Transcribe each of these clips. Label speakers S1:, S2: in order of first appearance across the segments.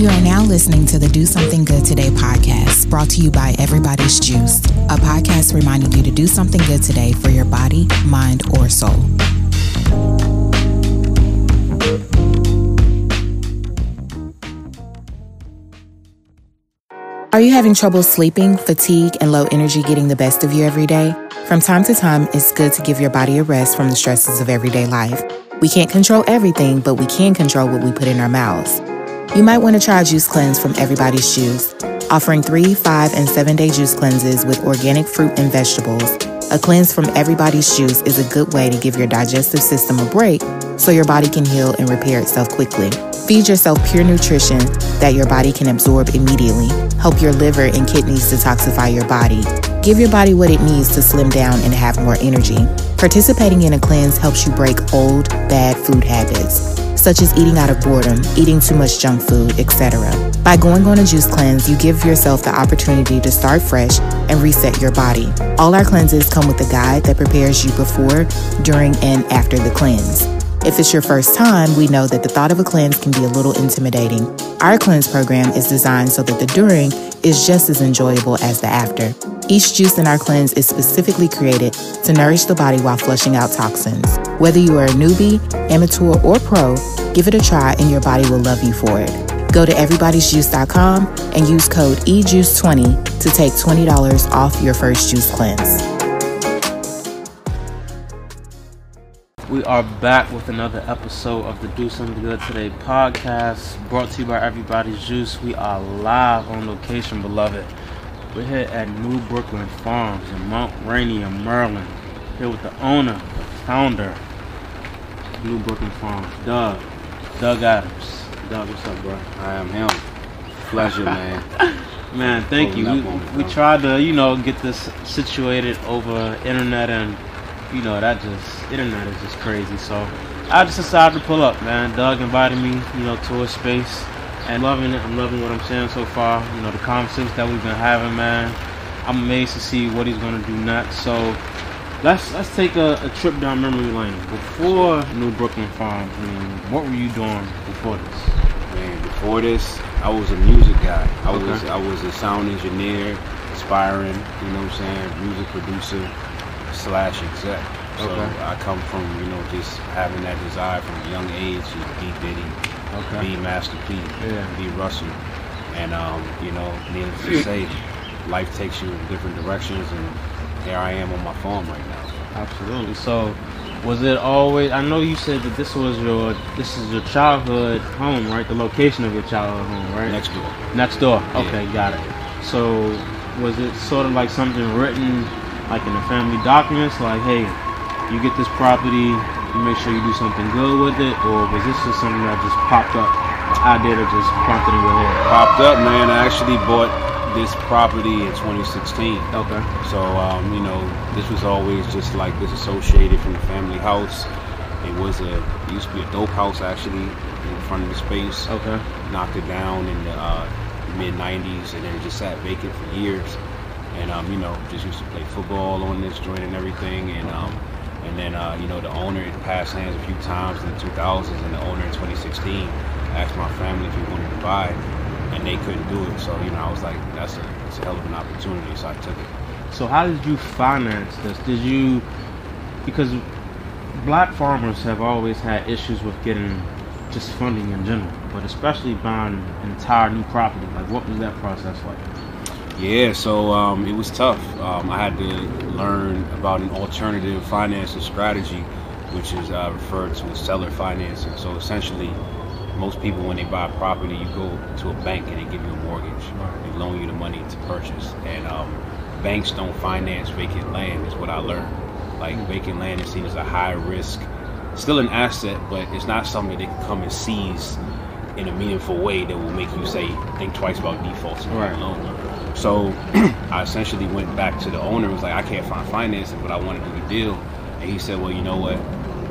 S1: You are now listening to the Do Something Good Today podcast, brought to you by Everybody's Juice, a podcast reminding you to do something good today for your body, mind, or soul. Are you having trouble sleeping, fatigue, and low energy getting the best of you every day? From time to time, it's good to give your body a rest from the stresses of everyday life. We can't control everything, but we can control what we put in our mouths. You might want to try Juice Cleanse from Everybody's Juice, offering three, five, and seven day juice cleanses with organic fruit and vegetables. A cleanse from Everybody's Juice is a good way to give your digestive system a break so your body can heal and repair itself quickly. Feed yourself pure nutrition that your body can absorb immediately. Help your liver and kidneys detoxify your body. Give your body what it needs to slim down and have more energy. Participating in a cleanse helps you break old, bad food habits such as eating out of boredom, eating too much junk food, etc. By going on a juice cleanse, you give yourself the opportunity to start fresh and reset your body. All our cleanses come with a guide that prepares you before, during, and after the cleanse. If it's your first time, we know that the thought of a cleanse can be a little intimidating. Our cleanse program is designed so that the during is just as enjoyable as the after. Each juice in our cleanse is specifically created to nourish the body while flushing out toxins. Whether you are a newbie, amateur, or pro, give it a try and your body will love you for it. Go to everybody'sjuice.com and use code EJUICE20 to take $20 off your first juice cleanse.
S2: We are back with another episode of the Do Something Good Today podcast, brought to you by Everybody's Juice. We are live on location, beloved. We're here at New Brooklyn Farms in Mount Rainier, Maryland. Here with the owner, the founder, New Brooklyn Farms, Doug. Doug Adams. Doug, what's up, bro?
S3: I am him. Pleasure, man.
S2: Man, thank you. We,
S3: on
S2: we tried to, you know, get this situated over internet and you know, that just internet is just crazy. So I just decided to pull up, man. Doug invited me, you know, to a space and loving it. I'm loving what I'm saying so far. You know, the conversations that we've been having, man. I'm amazed to see what he's gonna do next. So let's let's take a, a trip down memory lane. Before New Brooklyn Farms, I mean, what were you doing before this?
S3: Man, before this, I was a music guy. I
S2: Okay.
S3: was I was a sound engineer, aspiring, you know what I'm saying, music producer slash exec. So
S2: Okay.
S3: I come from, you know, just having that desire from a young age to be Diddy, okay. be Master P,
S2: Yeah.
S3: be Russell. And um, you know, needless to say, life takes you in different directions and here I am on my farm right now.
S2: Absolutely. So, was it always? I know you said that this was your this is your childhood home, right? The location of your childhood home, right?
S3: Next door.
S2: Next door. Okay, got it. So, was it sort of like something written, like in the family documents, like, hey, you get this property, you make sure you do something good with it, or was this just something that just popped up, idea that just prompted in your head?
S3: Popped up, man. I actually bought this property in 2016.
S2: Okay.
S3: So, um, you know, this was always just like disassociated from the family house. It was a, it used to be a dope house actually in front of the space.
S2: Okay.
S3: Knocked it down in the uh, mid 90s and then it just sat vacant for years. And, um, you know, just used to play football on this joint and everything. And, um, and then, uh, you know, the owner had passed hands a few times in the 2000s and the owner in 2016 asked my family if he wanted to buy and they couldn't do it. So, you know, I was like, that's a, that's a hell of an opportunity. So I took it.
S2: So how did you finance this? Did you because black farmers have always had issues with getting just funding in general, but especially buying an entire new property. Like what was that process like?
S3: Yeah, so um, it was tough. Um, I had to learn about an alternative financing strategy, which is uh, referred to as seller financing. So essentially, most people, when they buy property, you go to a bank and they give you a mortgage. They loan you the money to purchase. And um, banks don't finance vacant land, is what I learned. Like, vacant land is seen as a high risk, still an asset, but it's not something that they can come and seize in a meaningful way that will make you say, think twice about defaulting on
S2: Right.
S3: a loan. So I essentially went back to the owner and was like, I can't find financing, but I want to do the deal. And he said, Well, you know what?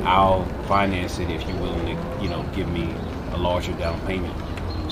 S3: I'll finance it if you're willing to, you know, give me larger down payment.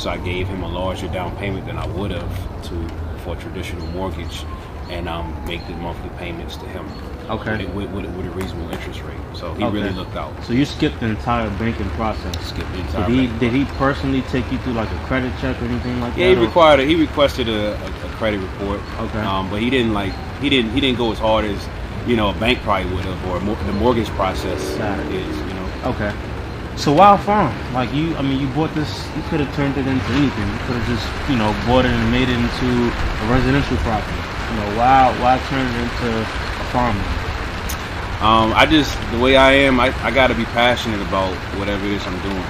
S3: So I gave him a larger down payment than I would have to for a traditional mortgage. and um, make the monthly payments to him.
S2: Okay.
S3: With, with, with a reasonable interest rate. So he
S2: Okay.
S3: really looked out.
S2: So you skipped the entire banking process.
S3: Skip the
S2: Did
S3: entire
S2: he did he personally take you through like a credit check or anything like
S3: Yeah, he
S2: that? or-
S3: required. A, he requested a, a, credit report.
S2: Okay.
S3: Um, but he didn't like. He didn't. He didn't go as hard as you know a bank probably would have, or a mor- the mortgage process is You know.
S2: Okay. So Wild Farm, like you, I mean, you bought this. You could have turned it into anything. You could have just, you know, bought it and made it into a residential property. You know, why, why turn it into a farm?
S3: Um, I just the way I am, I, I got to be passionate about whatever it is I'm doing.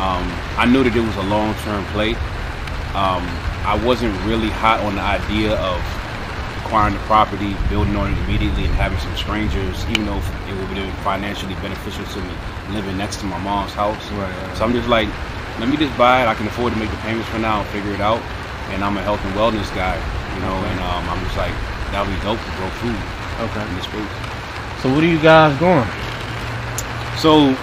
S3: Um, I knew that it was a long term play. Um, I wasn't really hot on the idea of acquiring the property, building on it immediately, and having some strangers, even though it would be financially beneficial to me living next to my mom's house.
S2: Right, right,
S3: So I'm just like, let me just buy it. I can afford to make the payments for now and figure it out. And I'm a health and wellness guy, you know, and um, I'm just like, that would be dope to grow food
S2: Okay.
S3: in this space.
S2: So what are you guys going?
S3: So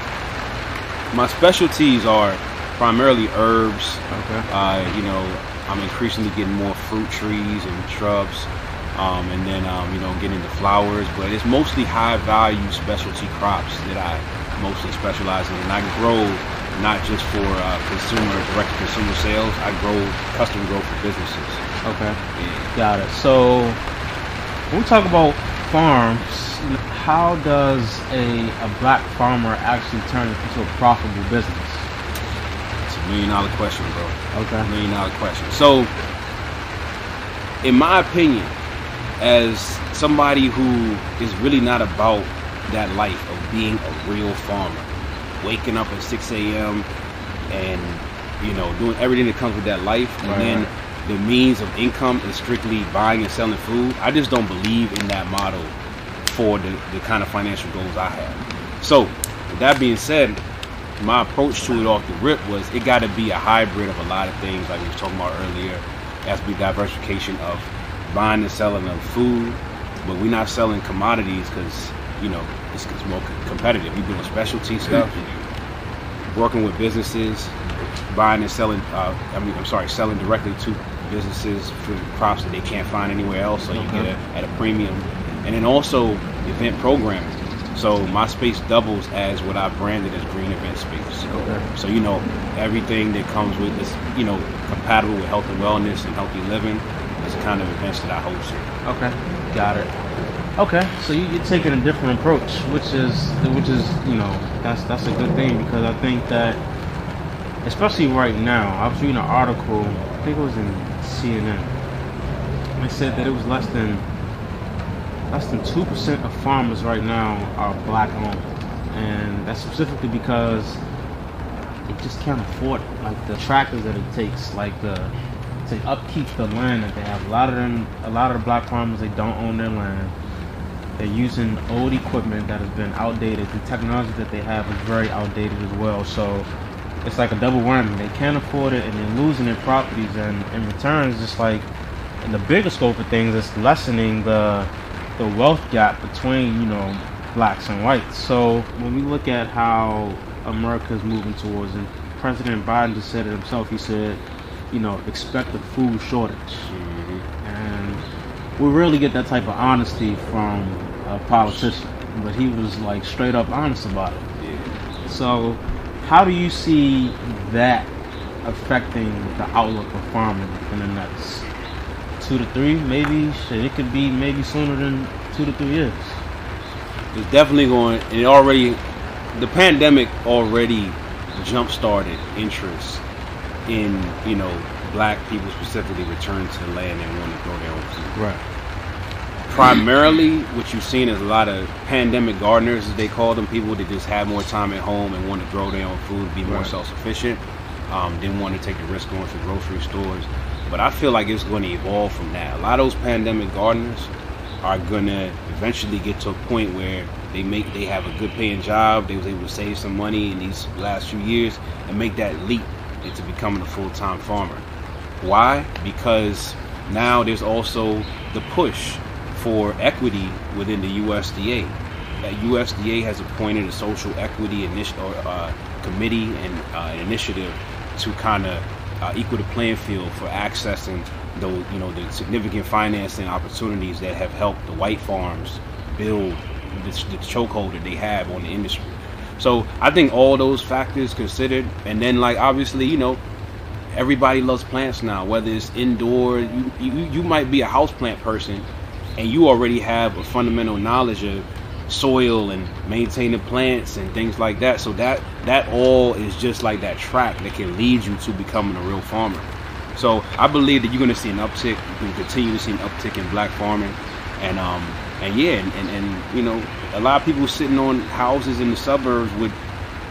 S3: my specialties are primarily herbs.
S2: Okay.
S3: Uh, you know, I'm increasingly getting more fruit trees and shrubs, um, and then um, you know getting into flowers. But it's mostly high value specialty crops that I mostly specialize in, and I grow not just for uh, consumer direct to consumer sales. I grow custom grow for businesses.
S2: Okay.
S3: Yeah.
S2: Got it. So when we talk about farms, how does a, a black farmer actually turn it into a profitable business?
S3: It's a million dollar question, bro.
S2: Okay.
S3: million dollar question. So, in my opinion, as somebody who is really not about that life of being a real farmer, waking up at 6 a.m. and you know doing everything that comes with that life, and
S2: Right,
S3: then the means of income is strictly buying and selling food. I just don't believe in that model for the, the kind of financial goals I have. So, with that being said, my approach to it off the rip was it got to be a hybrid of a lot of things, like we were talking about earlier. To be diversification of buying and selling of food, but we're not selling commodities because you know it's, it's more competitive. We're doing specialty stuff, working with businesses, buying and selling. Uh, I mean, I'm sorry, selling directly to businesses for crops that they can't find anywhere else, so you
S2: Okay.
S3: get it at a premium. And then also event programming. So my space doubles as what I branded as green event space.
S2: Okay.
S3: So you know everything that comes with this, you know, compatible with health and wellness and healthy living kind of events that I host.
S2: Okay, got it. Okay, so you, you're taking a different approach, which is which is you know that's that's a good thing because I think that especially right now, I was reading an article, I think it was in CNN. They said that it was less than less than two percent of farmers right now are black owned, and that's specifically because they just can't afford it. Like the tractors that it takes, like the to upkeep the land that they have. A lot of them, a lot of the black farmers, they don't own their land. They're using old equipment that has been outdated. The technology that they have is very outdated as well. So it's like a double whammy. They can't afford it, and they're losing their properties. And in return, it's just like in the bigger scope of things, it's lessening the the wealth gap between you know blacks and whites. So when we look at how America is moving towards, and President Biden just said it himself. He said, you know, expect a food shortage, and we rarely get that type of honesty from a politician. But he was like straight up honest about it. So, how do you see that affecting the outlook of farming in the next two to three, maybe? It could be maybe sooner than two to three years.
S3: It's definitely going. It already, the pandemic already jump started interest in you know black people specifically return to the land and want to grow their own food.
S2: Right.
S3: Primarily, what you've seen is a lot of pandemic gardeners, as they call them, people that just have more time at home and want to grow their own food, be more
S2: Right.
S3: self-sufficient. Um, didn't want to take the risk going to grocery stores, but I feel like it's going to evolve from that. A lot of those pandemic gardeners are going to eventually get to a point where they make they have a good paying job. They was able to save some money in these last few years and make that leap into becoming a full time farmer. Why? Because now there's also the push for equity within the USDA. That USDA has appointed a social equity initi- or, uh, committee and uh, initiative to kind of uh, equal the playing field for accessing those you know the significant financing opportunities that have helped the white farms build this, the chokehold that they have on the industry. So I think all those factors considered, and then like obviously you know everybody loves plants now. Whether it's indoor, you you, you might be a houseplant person, and you already have a fundamental knowledge of soil and maintaining plants and things like that. So that that all is just like that track that can lead you to becoming a real farmer. So I believe that you're going to see an uptick. You can continue to see an uptick in black farming, and um and yeah, and, and, and you know a lot of people sitting on houses in the suburbs with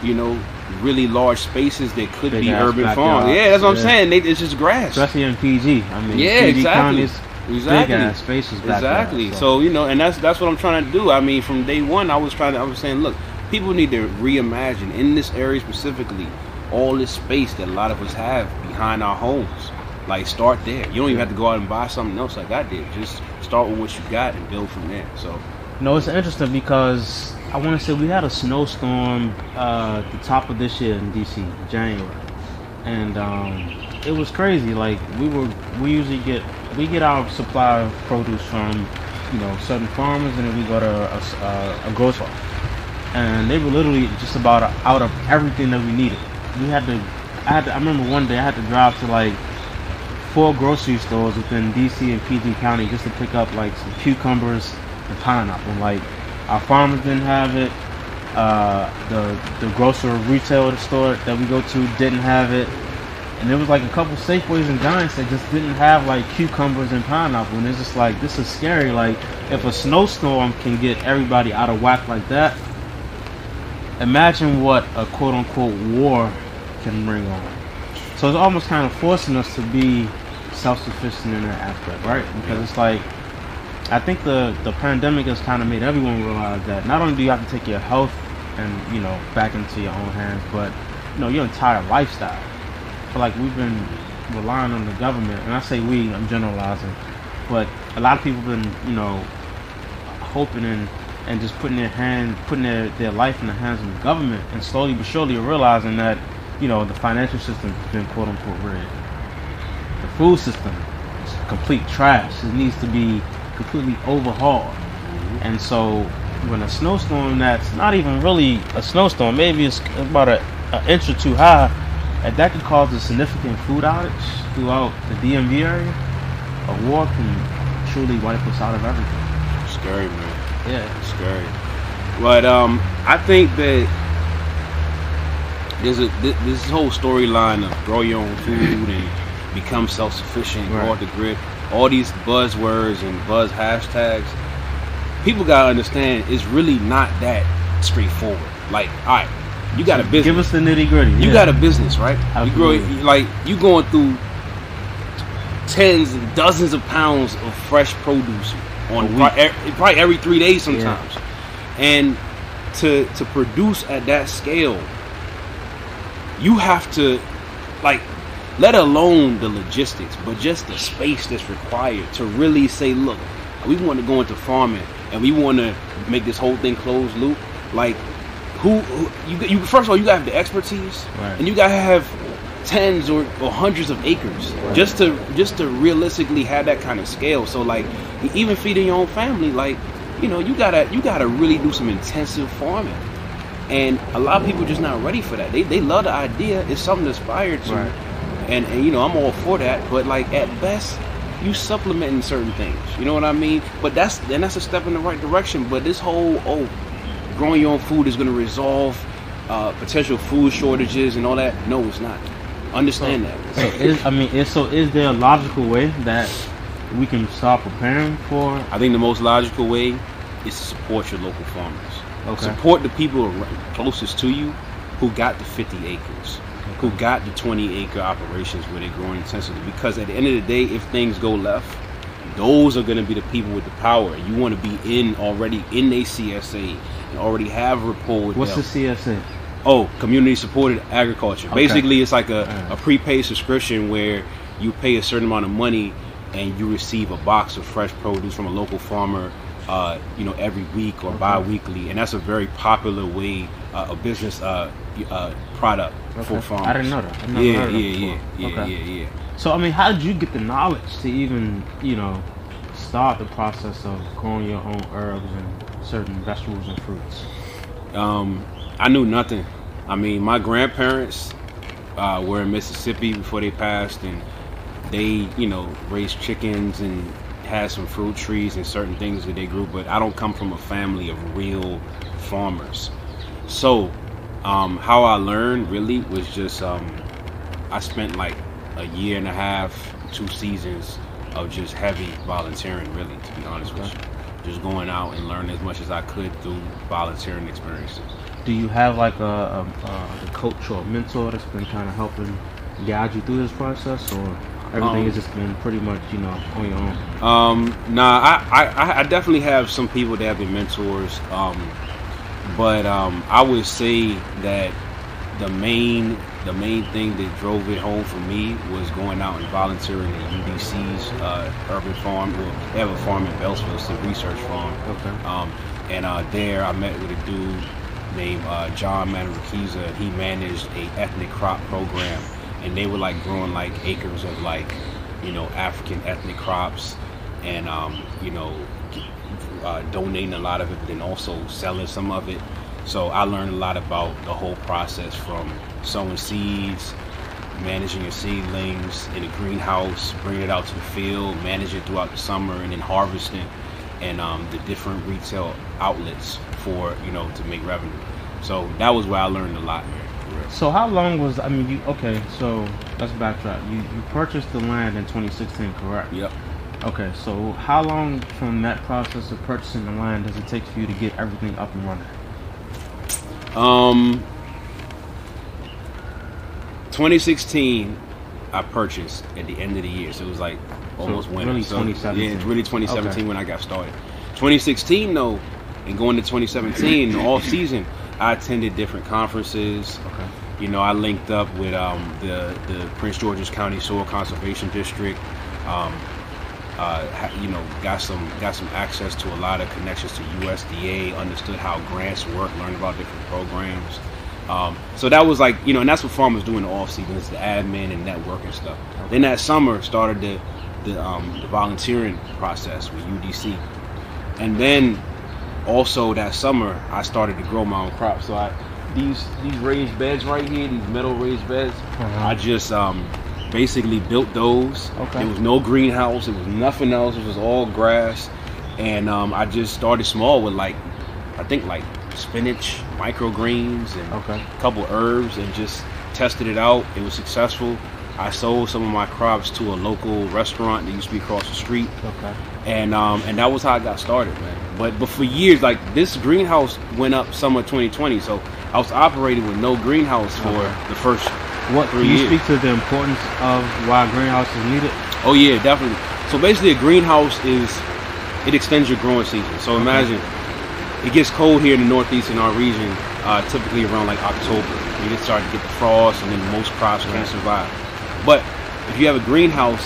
S3: you know really large spaces that could
S2: Big
S3: be urban farms. Yeah, that's what I'm saying. They, it's just grass.
S2: especially in PG. I mean,
S3: Yeah,
S2: PG
S3: exactly.
S2: counties,
S3: Exactly.
S2: big ass spaces. back there,
S3: Exactly. So you know, and that's that's what I'm trying to do. I mean, from day one, I was trying to. I was saying, look, people need to reimagine in this area specifically all this space that a lot of us have behind our homes. Like, start there. You don't even have to go out and buy something else like I did. Just start with what you got and build from there. So
S2: No, it's interesting because I want to say we had a snowstorm uh, at the top of this year in DC, January, and um, it was crazy. Like we were, we usually get we get our supply of produce from you know certain farmers, and then we go to a, s- uh, a grocery, and they were literally just about out of everything that we needed. We had to, I had to, I remember one day I had to drive to like four grocery stores within DC and PG County just to pick up like some cucumbers and pineapple. Like our farmers didn't have it. Uh, the the grocery retail store that we go to didn't have it. And there was like a couple Safeways and Giants that just didn't have like cucumbers and pineapple. And it's just like this is scary. Like if a snowstorm can get everybody out of whack like that, imagine what a quote unquote war can bring on. So it's almost kind of forcing us to be self-sufficient in that aspect, right? Because it's like I think the the pandemic has kind of made everyone realize that not only do you have to take your health and you know back into your own hands, but you know your entire lifestyle. Feel like we've been relying on the government, and I say we, I'm generalizing, but a lot of people have been you know hoping and and just putting their hand, putting their, their life in the hands of the government, and slowly but surely realizing that you know the financial system has been quote unquote rigged. Food system is complete trash. It needs to be completely overhauled. And so when a snowstorm that's not even really a snowstorm, maybe it's about a, an inch or two high, and that could cause a significant food outage throughout the DMV area, a war can truly wipe us out of everything.
S3: scary, man.
S2: Yeah.
S3: scary. But um, I think that there's a thi- this whole storyline of grow your own food and become self-sufficient,
S2: Right.
S3: off the grid. All these buzzwords and buzz hashtags. People gotta understand it's really not that straightforward. Like, all right, you got a business.
S2: Give us the nitty gritty.
S3: You got a business, right? You grow like you going through tens and dozens of pounds of fresh produce on
S2: A week.
S3: pri- e- probably every three days sometimes, and to to produce at that scale, you have to like let alone the logistics, but just the space that's required to really say, look, we want to go into farming and we want to make this whole thing closed loop. Like, who, who you, you first of all you gotta have the expertise,
S2: Right.
S3: and you gotta have tens or, or hundreds of acres just to just to realistically have that kind of scale. So like, even feeding your own family, like, you know, you gotta you gotta really do some intensive farming. And a lot of people just not ready for that. They, they love the idea. It's something to aspire to.
S2: Right.
S3: And, and you know, I'm all for that. But like at best, you supplementing certain things. You know what I mean? But that's and that's a step in the right direction. But this whole oh, growing your own food is going to resolve uh, potential food shortages and all that. No, it's not. Understand that.
S2: So is I mean, is, so is there a logical way that we can start preparing for?
S3: I think the most logical way is to support your local farmers.
S2: Okay.
S3: Support the people closest to you who got the 50 acres, who got the 20 acre operations where they're growing intensively. Because at the end of the day, if things go left, those are going to be the people with the power. You want to be in already in a CSA and already have rapport with
S2: What's
S3: them.
S2: the CSA?
S3: Oh, community supported agriculture.
S2: Okay.
S3: Basically, it's like a,
S2: Alright.
S3: a prepaid subscription where you pay a certain amount of money and you receive a box of fresh produce from a local farmer, uh, you know, every week or
S2: Okay.
S3: bi-weekly, and that's a very popular way, uh, a business uh, uh, product for
S2: Okay.
S3: farmers.
S2: I didn't know that. Never
S3: yeah,
S2: that
S3: yeah, yeah, yeah,
S2: Okay.
S3: yeah, yeah.
S2: So I mean, how did you get the knowledge to even, you know, start the process of growing your own herbs and certain vegetables and fruits?
S3: Um, I knew nothing. I mean, my grandparents uh, were in Mississippi before they passed, and they, you know, raised chickens and had some fruit trees and certain things that they grew. But I don't come from a family of real farmers. So, um, how I learned really was just um, I spent like a year and a half, two seasons of just heavy volunteering. Really, to be honest with you, just going out and learning as much as I could through volunteering experiences.
S2: Do you have like a, a, a, a coach or a mentor that's been kind of helping guide you through this process, or everything
S3: Um,
S2: has just been pretty much, you know, on your own?
S3: Um, nah, I, I, I definitely have some people that have been mentors. Um, but um, I would say that the main the main thing that drove it home for me was going out and volunteering at UDC's uh, urban farm. Well, they have a farm in Beltsville, it's a research farm.
S2: Okay.
S3: Um, and uh, there I met with a dude named uh, John and He managed a ethnic crop program, and they were like growing like acres of like, you know, African ethnic crops, and um, you know, uh, donating a lot of it, but then also selling some of it. So I learned a lot about the whole process from sowing seeds, managing your seedlings in a greenhouse, bringing it out to the field, managing it throughout the summer, and then harvesting, and um, the different retail outlets for you know to make revenue. So that was where I learned a lot.
S2: So how long was I mean you okay, so let's backtrack. You you purchased the land in 2016, correct?
S3: Yep.
S2: Okay, so how long from that process of purchasing the land does it take for you to get everything up and running?
S3: Um, 2016, I purchased at the end of the year, so it was like almost
S2: So
S3: winter.
S2: really
S3: So,
S2: 2017.
S3: Yeah, it's really 2017
S2: Okay.
S3: when I got started. 2016 though, and going to 2017, all season, I attended different conferences.
S2: Okay.
S3: You know, I linked up with um, the the Prince George's County Soil Conservation District. Um, uh, you know, got some got some access to a lot of connections to USDA. Understood how grants work. Learned about different programs. Um, so that was like you know, and that's what farmers do in the off season is the admin and network and stuff. Then that summer started the the, um, the volunteering process with UDC, and then also that summer I started to grow my own crops. So I these these raised beds right here, these metal raised beds,
S2: Uh-huh.
S3: I just um, basically built those.
S2: Okay.
S3: There was no greenhouse. It was nothing else. It was all grass, and um, I just started small with like I think like spinach, microgreens, and
S2: Okay.
S3: a couple herbs, and just tested it out. It was successful. I sold some of my crops to a local restaurant that used to be across the street
S2: Okay.
S3: and um, and that was how I got started, man. But but for years, like this greenhouse went up summer 2020, so I was operating with no greenhouse for
S2: Okay.
S3: the first.
S2: What
S3: Three
S2: can you
S3: years.
S2: speak to the importance of why a greenhouse is needed?
S3: Oh yeah, definitely. So basically, a greenhouse is it extends your growing season. So imagine it gets cold here in the northeast in our region, uh, typically around like October. You get started to get the frost, and then most crops can't survive. But if you have a greenhouse,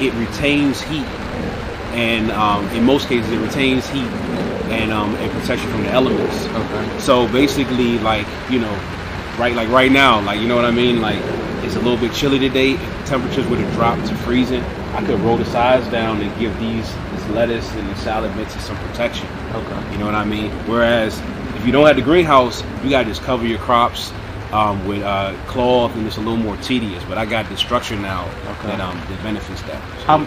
S3: it retains heat, and um, in most cases, it retains heat and um, and protects you from the elements.
S2: Okay.
S3: So basically, like you know, right, like right now, like you know what I mean. Like it's a little bit chilly today. Temperatures would have dropped to freezing, I could roll the sides down and give these this lettuce and the salad mixes some protection.
S2: Okay.
S3: You know what I mean? Whereas if you don't have the greenhouse, you gotta just cover your crops um, with uh, cloth, and it's a little more tedious. But I got the structure now
S2: Okay.
S3: that um that benefits that. So,
S2: How,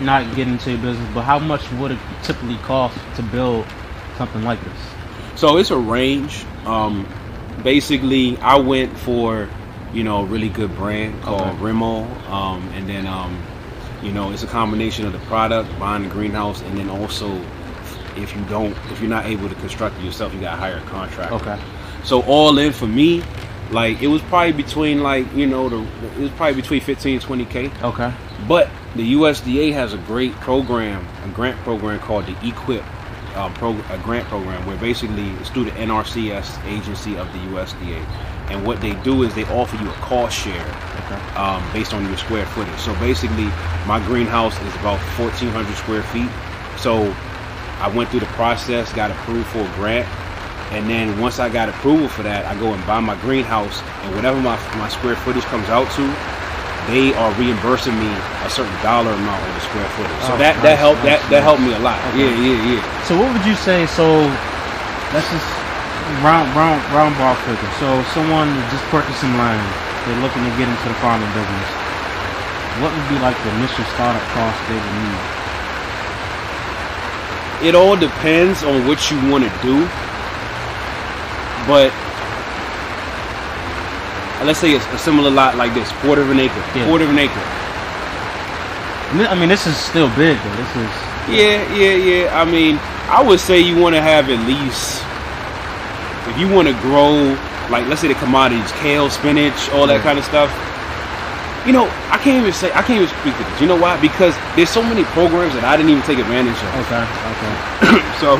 S2: not getting into your business, but how much would it typically cost to build something like this?
S3: So it's a range. Um, basically, I went for you know a really good brand called
S2: Okay.
S3: Rimol, um, and then um, you know it's a combination of the product, buying the greenhouse, and then also if you don't, if you're not able to construct it yourself, you got to hire a contractor.
S2: Okay.
S3: So all in for me, like it was probably between like you know the it was probably between 15 and 20 k.
S2: Okay.
S3: But the USDA has a great program, a grant program called the EQIP uh, pro, a grant program, where basically it's through the NRCS agency of the USDA, and what they do is they offer you a cost share
S2: Okay.
S3: um, based on your square footage. So basically, my greenhouse is about 1,400 square feet. So I went through the process, got approved for a grant, And then once I got approval for that, I go and buy my greenhouse, and whatever my my square footage comes out to, they are reimbursing me a certain dollar amount of the square footage. So
S2: Oh,
S3: that
S2: nice,
S3: that helped
S2: nice,
S3: that that helped me a lot.
S2: Okay.
S3: Yeah, yeah, yeah.
S2: So what would you say? So let's just round round round ball figure. So someone just purchased some land, they're looking to get into the farming business. What would be like the initial startup cost they would need?
S3: it all depends on what you want to do. But let's say it's a similar lot like this, quarter of an acre,
S2: Yeah.
S3: quarter of an acre.
S2: I mean, this is still big though. This is
S3: Yeah, yeah, yeah. I mean, I would say you want to have at least, if you want to grow, like let's say the commodities, kale, spinach, all that
S2: Yeah.
S3: kind of stuff. You know, I can't even say I can't even speak to this. You know why? Because there's so many programs that I didn't even take advantage of.
S2: okay. Okay.
S3: So,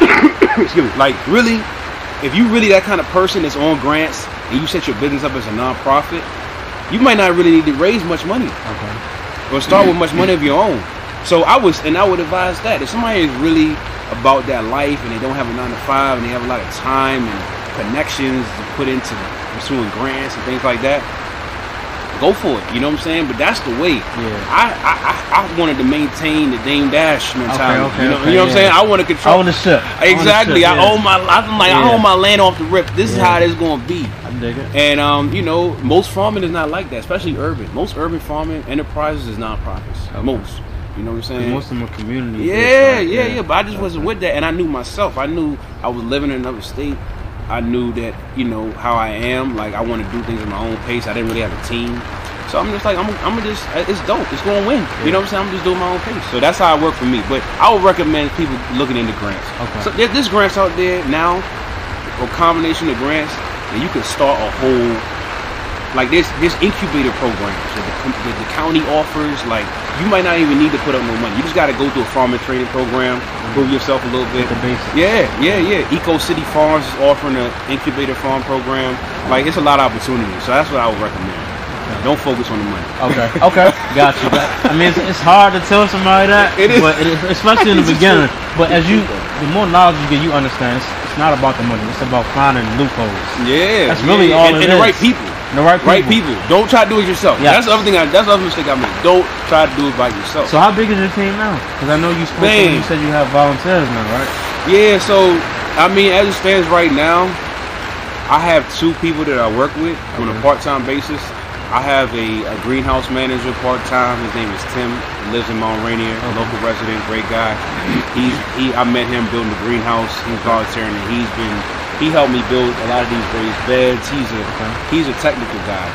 S3: excuse me, like really, if you really that kind of person that's on grants and you set your business up as a nonprofit, you might not really need to raise much money
S2: Okay.
S3: or start with much money of your own. So I was, and I would advise that if somebody is really about that life and they don't have a nine to five and they have a lot of time and connections to put into pursuing grants and things like that, go for it. You know what I'm saying? But that's the way.
S2: Yeah.
S3: I I, I, wanted to maintain the Dame Dash mentality.
S2: okay,
S3: you know,
S2: okay,
S3: you know what I'm saying? I want to control.
S2: Own the ship. Own the
S3: Exactly.
S2: ship,
S3: I own my. I'm like I own my land off the rip. This is
S2: Yeah.
S3: how it is going to be.
S2: I dig it.
S3: And um, you know, most farming is not like that, especially urban. Most urban farming enterprises is nonprofits.
S2: Okay.
S3: Most. You know what I'm saying?
S2: Most of them are community.
S3: yeah, yeah, yeah. But I just wasn't with that, and I knew myself. I knew I was living in another state. I knew that you know how I am. Like I want to do things at my own pace. I didn't really have a team. So I'm just like I'm. I'm gonna just. Uh, it's dope. It's gonna win. You know what I'm saying? I'm just doing my own pace. So that's how it worked for me. But I would recommend people looking into grants.
S2: Okay.
S3: So there, there's grants out there now, a combination of grants, and you can start a whole like there's there's incubator programs that the, that the county offers. Like you might not even need to put up no money. You just got to go through a farming training program, mm-hmm. prove yourself a little bit. Yeah, yeah, yeah. Eco City Farms is offering an incubator farm program. Like it's a lot of opportunities. So that's what I would recommend. Don't focus on the money.
S2: Okay. Okay. Got you. I mean, it's, it's hard to tell somebody that,
S3: It is.
S2: but it, especially in the beginning. But as you, the more knowledge you get, you understand it's, it's not about the money. It's about finding loopholes.
S3: Yeah,
S2: That's really
S3: yeah.
S2: all
S3: and,
S2: it
S3: and the right people.
S2: The right people.
S3: Right people. Don't try to do it yourself.
S2: Yeah.
S3: That's the other thing. I, that's the other mistake I made. Don't try to do it by yourself.
S2: So how big is your team now? Because I know you spoke.
S3: Man.
S2: You said you have volunteers now, right?
S3: Yeah, so I mean, as it stands right now, I have two people that I work with on a part-time basis. I have a, a greenhouse manager part-time. His name is Tim. He lives in Mount Rainier, a
S2: Okay.
S3: local resident, great guy. He's he. I met him building the greenhouse. He's volunteering, and he's been he helped me build a lot of these raised beds. He's a
S2: Okay.
S3: he's a technical guy,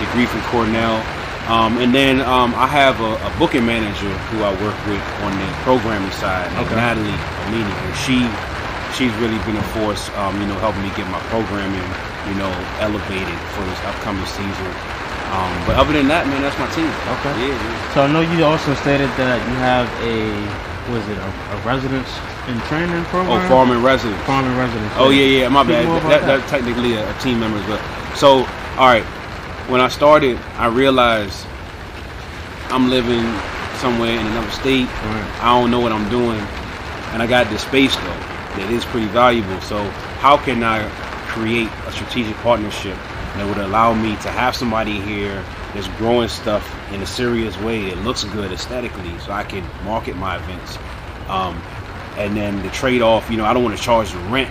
S3: degree from Cornell. Um, and then um, I have a, a booking manager who I work with on the programming side,
S2: Okay.
S3: Natalie Amini, and she she's really been a force, um, you know, helping me get my programming, you know, elevated for this upcoming season. Um, but other than that, man, that's my team.
S2: Okay.
S3: Yeah, yeah.
S2: So I know you also stated that you have a, was it a, a residence in training program?
S3: Oh, farming residence.
S2: Farming residence.
S3: Oh yeah, yeah. My bad. That, that, that's technically a, a team member as well. So, all right. When I started, I realized I'm living somewhere in another state.
S2: Right.
S3: I don't know what I'm doing, and I got this space though that is pretty valuable. So, how can I create a strategic partnership that would allow me to have somebody here that's growing stuff in a serious way It looks good aesthetically, so I can market my events. Um, and then the trade-off, you know, I don't want to charge the rent,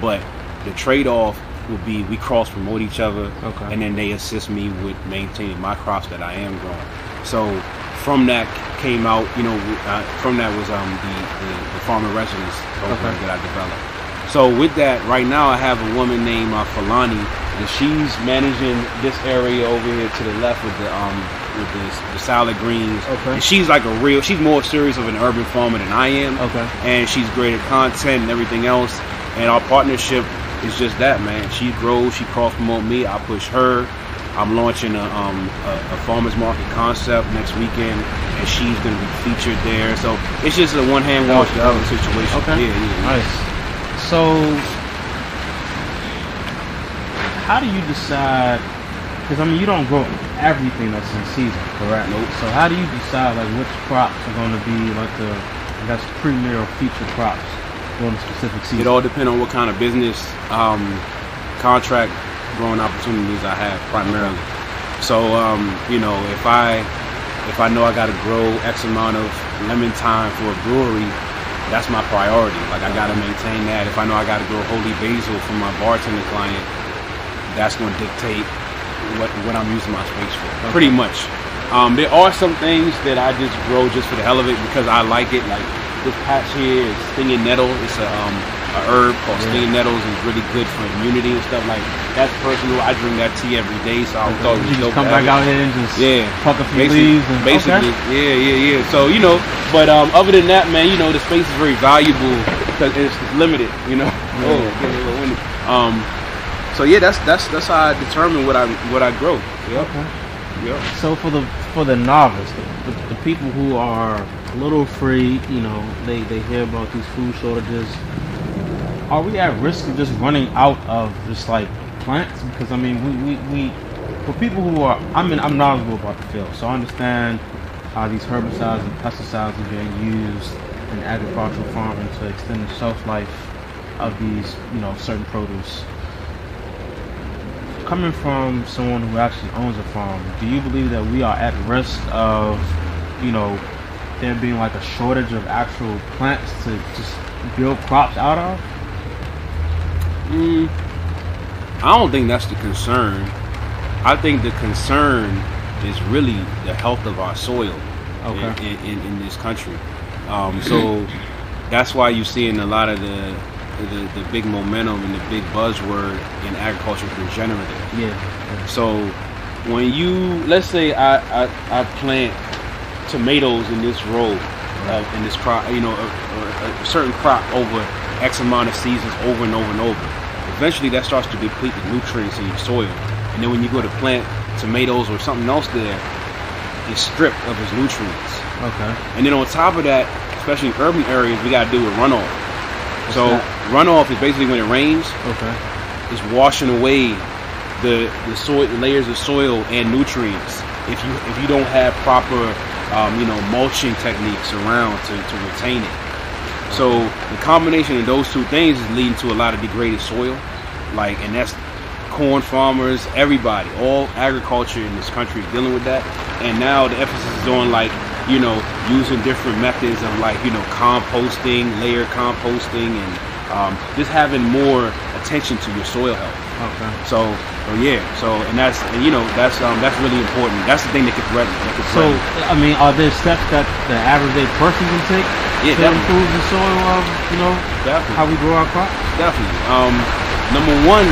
S3: but the trade-off will be we cross promote each other,
S2: Okay.
S3: and then they assist me with maintaining my crops that I am growing. So from that came out, you know, uh, from that was um, the, the the farmer residence program
S2: Okay.
S3: that I developed. So with that, right now I have a woman named uh, Falani, and she's managing this area over here to the left with the um with the, the salad greens.
S2: Okay.
S3: And she's like a real. She's more serious of an urban farmer than I am.
S2: Okay.
S3: And she's great at content and everything else. And our partnership is just that, man. She grows. She cross promote me. I push her. I'm launching a, um, a, a farmers market concept next weekend, and she's going to be featured there. So it's just a one hand wash the other situation.
S2: Okay.
S3: Yeah, yeah, yeah.
S2: Nice. So, how do you decide? Because I mean, you don't grow everything that's in season, correct?
S3: Nope.
S2: So how do you decide like which crops are going to be like the, I guess, premier or feature crops? during a specific season?
S3: It all depends on what kind of business um, contract growing opportunities I have primarily. So um, you know, if I if I know I got to grow X amount of lemon thyme for a brewery, that's my priority. Like I got to maintain that. If I know I got to grow holy basil for my bartender client, that's going to dictate what what I'm using my space for. Okay. Pretty much. Um, there are some things that I just grow just for the hell of it because I like it. Like this patch here is stinging nettle. It's a um, a herb called yeah. stinging nettles It's really good for immunity and stuff like that's personal. I drink that tea every day, so I thought
S2: you just come back out here and just
S3: yeah,
S2: pluck a few basically, leaves. And,
S3: basically, okay. yeah, yeah, yeah. So you know, but um, other than that, man, you know, the space is very valuable because it's, it's limited. You know, yeah. oh, um, so yeah, that's that's that's how I determine what I what I grow. Yep. Okay.
S2: Yep. So for the for the novice, the, the, the people who are a little afraid, you know, they they hear about these food shortages are we at risk of just running out of just like plants? Because I mean, we, we, we for people who are, I mean, I'm knowledgeable about the field, so I understand how these herbicides and pesticides are being used in agricultural farming to extend the shelf life of these, you know, certain produce. Coming from someone who actually owns a farm, do you believe that we are at risk of, you know, there being like a shortage of actual plants to just build crops out of?
S3: Mm, I don't think that's the concern. I think the concern is really the health of our soil okay. in, in, in, this country. Um, so that's why you're seeing a lot of the, the, the big momentum and the big buzzword in agriculture is regenerative.
S2: Yeah.
S3: So when you let's say I, I, I plant tomatoes in this row uh, in this crop, you know, a, a, a certain crop over X amount of seasons over and over and over. Eventually, that starts to deplete the nutrients in your soil. And then when you go to plant tomatoes or something else there, it's stripped of its nutrients.
S2: Okay.
S3: And then on top of that, especially in urban areas, we got to do with runoff. So? Runoff is basically when it rains.
S2: Okay.
S3: It's washing away the the soil, the layers of soil and nutrients. If you if you don't have proper, um, you know, mulching techniques around to, to retain it. So the combination of those two things is leading to a lot of degraded soil, like, and that's corn farmers, everybody, all agriculture in this country is dealing with that. And now the emphasis is on like, you know, using different methods of like, you know, composting, layer composting, and um, just having more attention to your soil health.
S2: Okay.
S3: So, so yeah. So, and that's and you know that's um that's really important. That's the thing that could threaten. That could
S2: threaten. So, I mean, are there steps that the average day person can take yeah, to improve the soil of you know definitely. how we grow our crops?
S3: Definitely. Um, number one,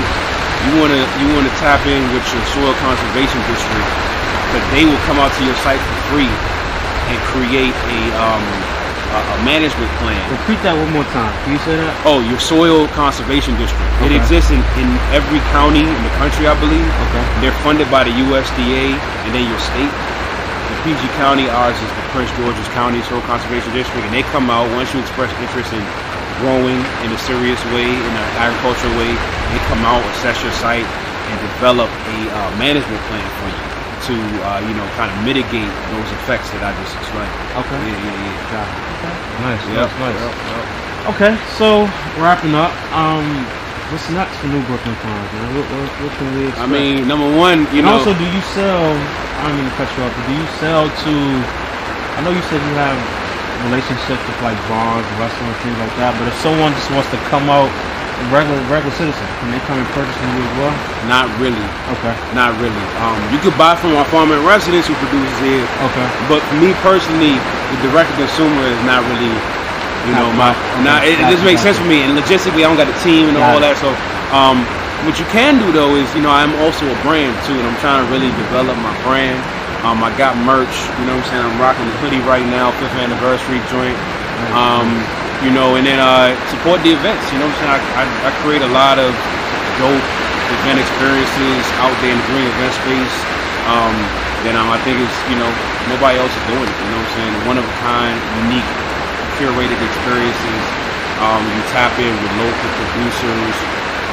S3: you wanna you wanna tap in with your soil conservation district, because they will come out to your site for free and create a um a, a management plan.
S2: Repeat that one more time. Can you say that?
S3: Oh, your soil conservation district. Okay. It exists in, in every county in the country, I believe.
S2: Okay.
S3: They're funded by the USDA and then your state. The PG County, ours is the Prince George's County Soil Conservation District, and they come out once you express interest in growing in a serious way, in an agricultural way. They come out, assess your site, and develop a uh, management plan for you to, uh, you know, kind of mitigate those effects that I just explained.
S2: Okay.
S3: Yeah, yeah, yeah.
S2: Got it. Okay. Nice. Yep. Nice. Yep, yep. Okay, so wrapping up. Um, what's next for New Brooklyn Farms, man? What, what, what, can we expect?
S3: I mean, number one, you
S2: and
S3: know.
S2: also, do you sell? I don't mean to cut you off, but do you sell to? I know you said you have relationships with like bars, restaurants, things like that. But if someone just wants to come out, regular regular citizen, can they come and purchase from you as well?
S3: Not really.
S2: Okay.
S3: Not really. Um, you could buy from our farmer in residence who produces here.
S2: Okay.
S3: But for me personally, the direct consumer is not really you know, my now it, it just makes sense for me. And logistically, I don't got a team and all that. So, um, what you can do though is, you know, I'm also a brand too, and I'm trying to really develop my brand. Um, I got merch. You know what I'm saying? I'm rocking the hoodie right now, fifth anniversary joint. Um, you know, and then uh, support the events. You know what I'm saying? I, I, I create a lot of dope event experiences out there in the green event space. Um, then um, I think it's you know nobody else is doing it. You know what I'm saying? One of a kind, unique curated experiences. Um, you tap in with local producers,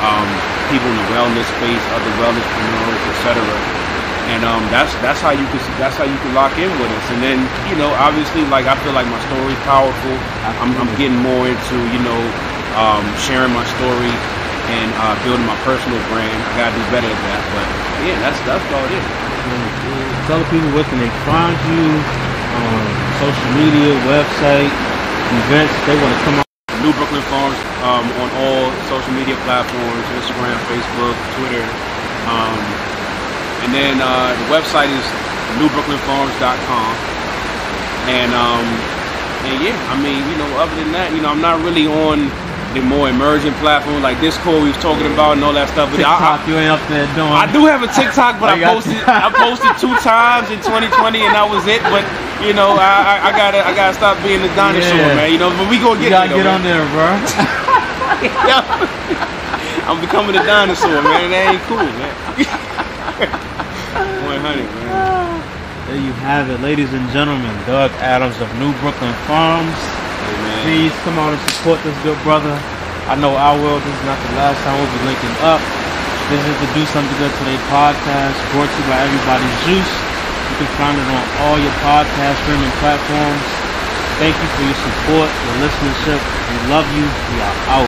S3: um, people in the wellness space, other wellness entrepreneurs, etc. And um, that's that's how you can that's how you can lock in with us. And then you know, obviously, like I feel like my story is powerful. I'm, I'm getting more into you know um, sharing my story and uh, building my personal brand. I gotta do better at that, but yeah, that's that's all it.
S2: Tell the people where can they find you, um, social media, website, events. They want to come on.
S3: New Brooklyn Farms um, on all social media platforms: Instagram, Facebook, Twitter, um, and then uh, the website is newbrooklynfarms.com. And um, and yeah, I mean, you know, other than that, you know, I'm not really on the more emerging platforms like Discord we was talking about and all that stuff. But
S2: TikTok,
S3: I, I,
S2: you ain't up there doing.
S3: I do have a TikTok, but I
S2: I
S3: posted. I posted two times in 2020, and that was it. But you know, I, I, I gotta I gotta stop being the dinosaur,
S2: Yeah.
S3: man. You know, but we gonna
S2: You
S3: get
S2: gotta
S3: there,
S2: get
S3: though,
S2: on there, bro.
S3: man. I'm becoming a dinosaur, man. That ain't cool, man. 100, man.
S2: There you have it, ladies and gentlemen. Doug Adams of New Brooklyn Farms.
S3: Man.
S2: Please come on and support this good brother. I know I will. This is not the last time we'll be linking up. This is the Do Something Good Today podcast brought to you by Everybody's Juice. You can find it on all your podcast streaming platforms. Thank you for your support, your listenership. We love you. We are out.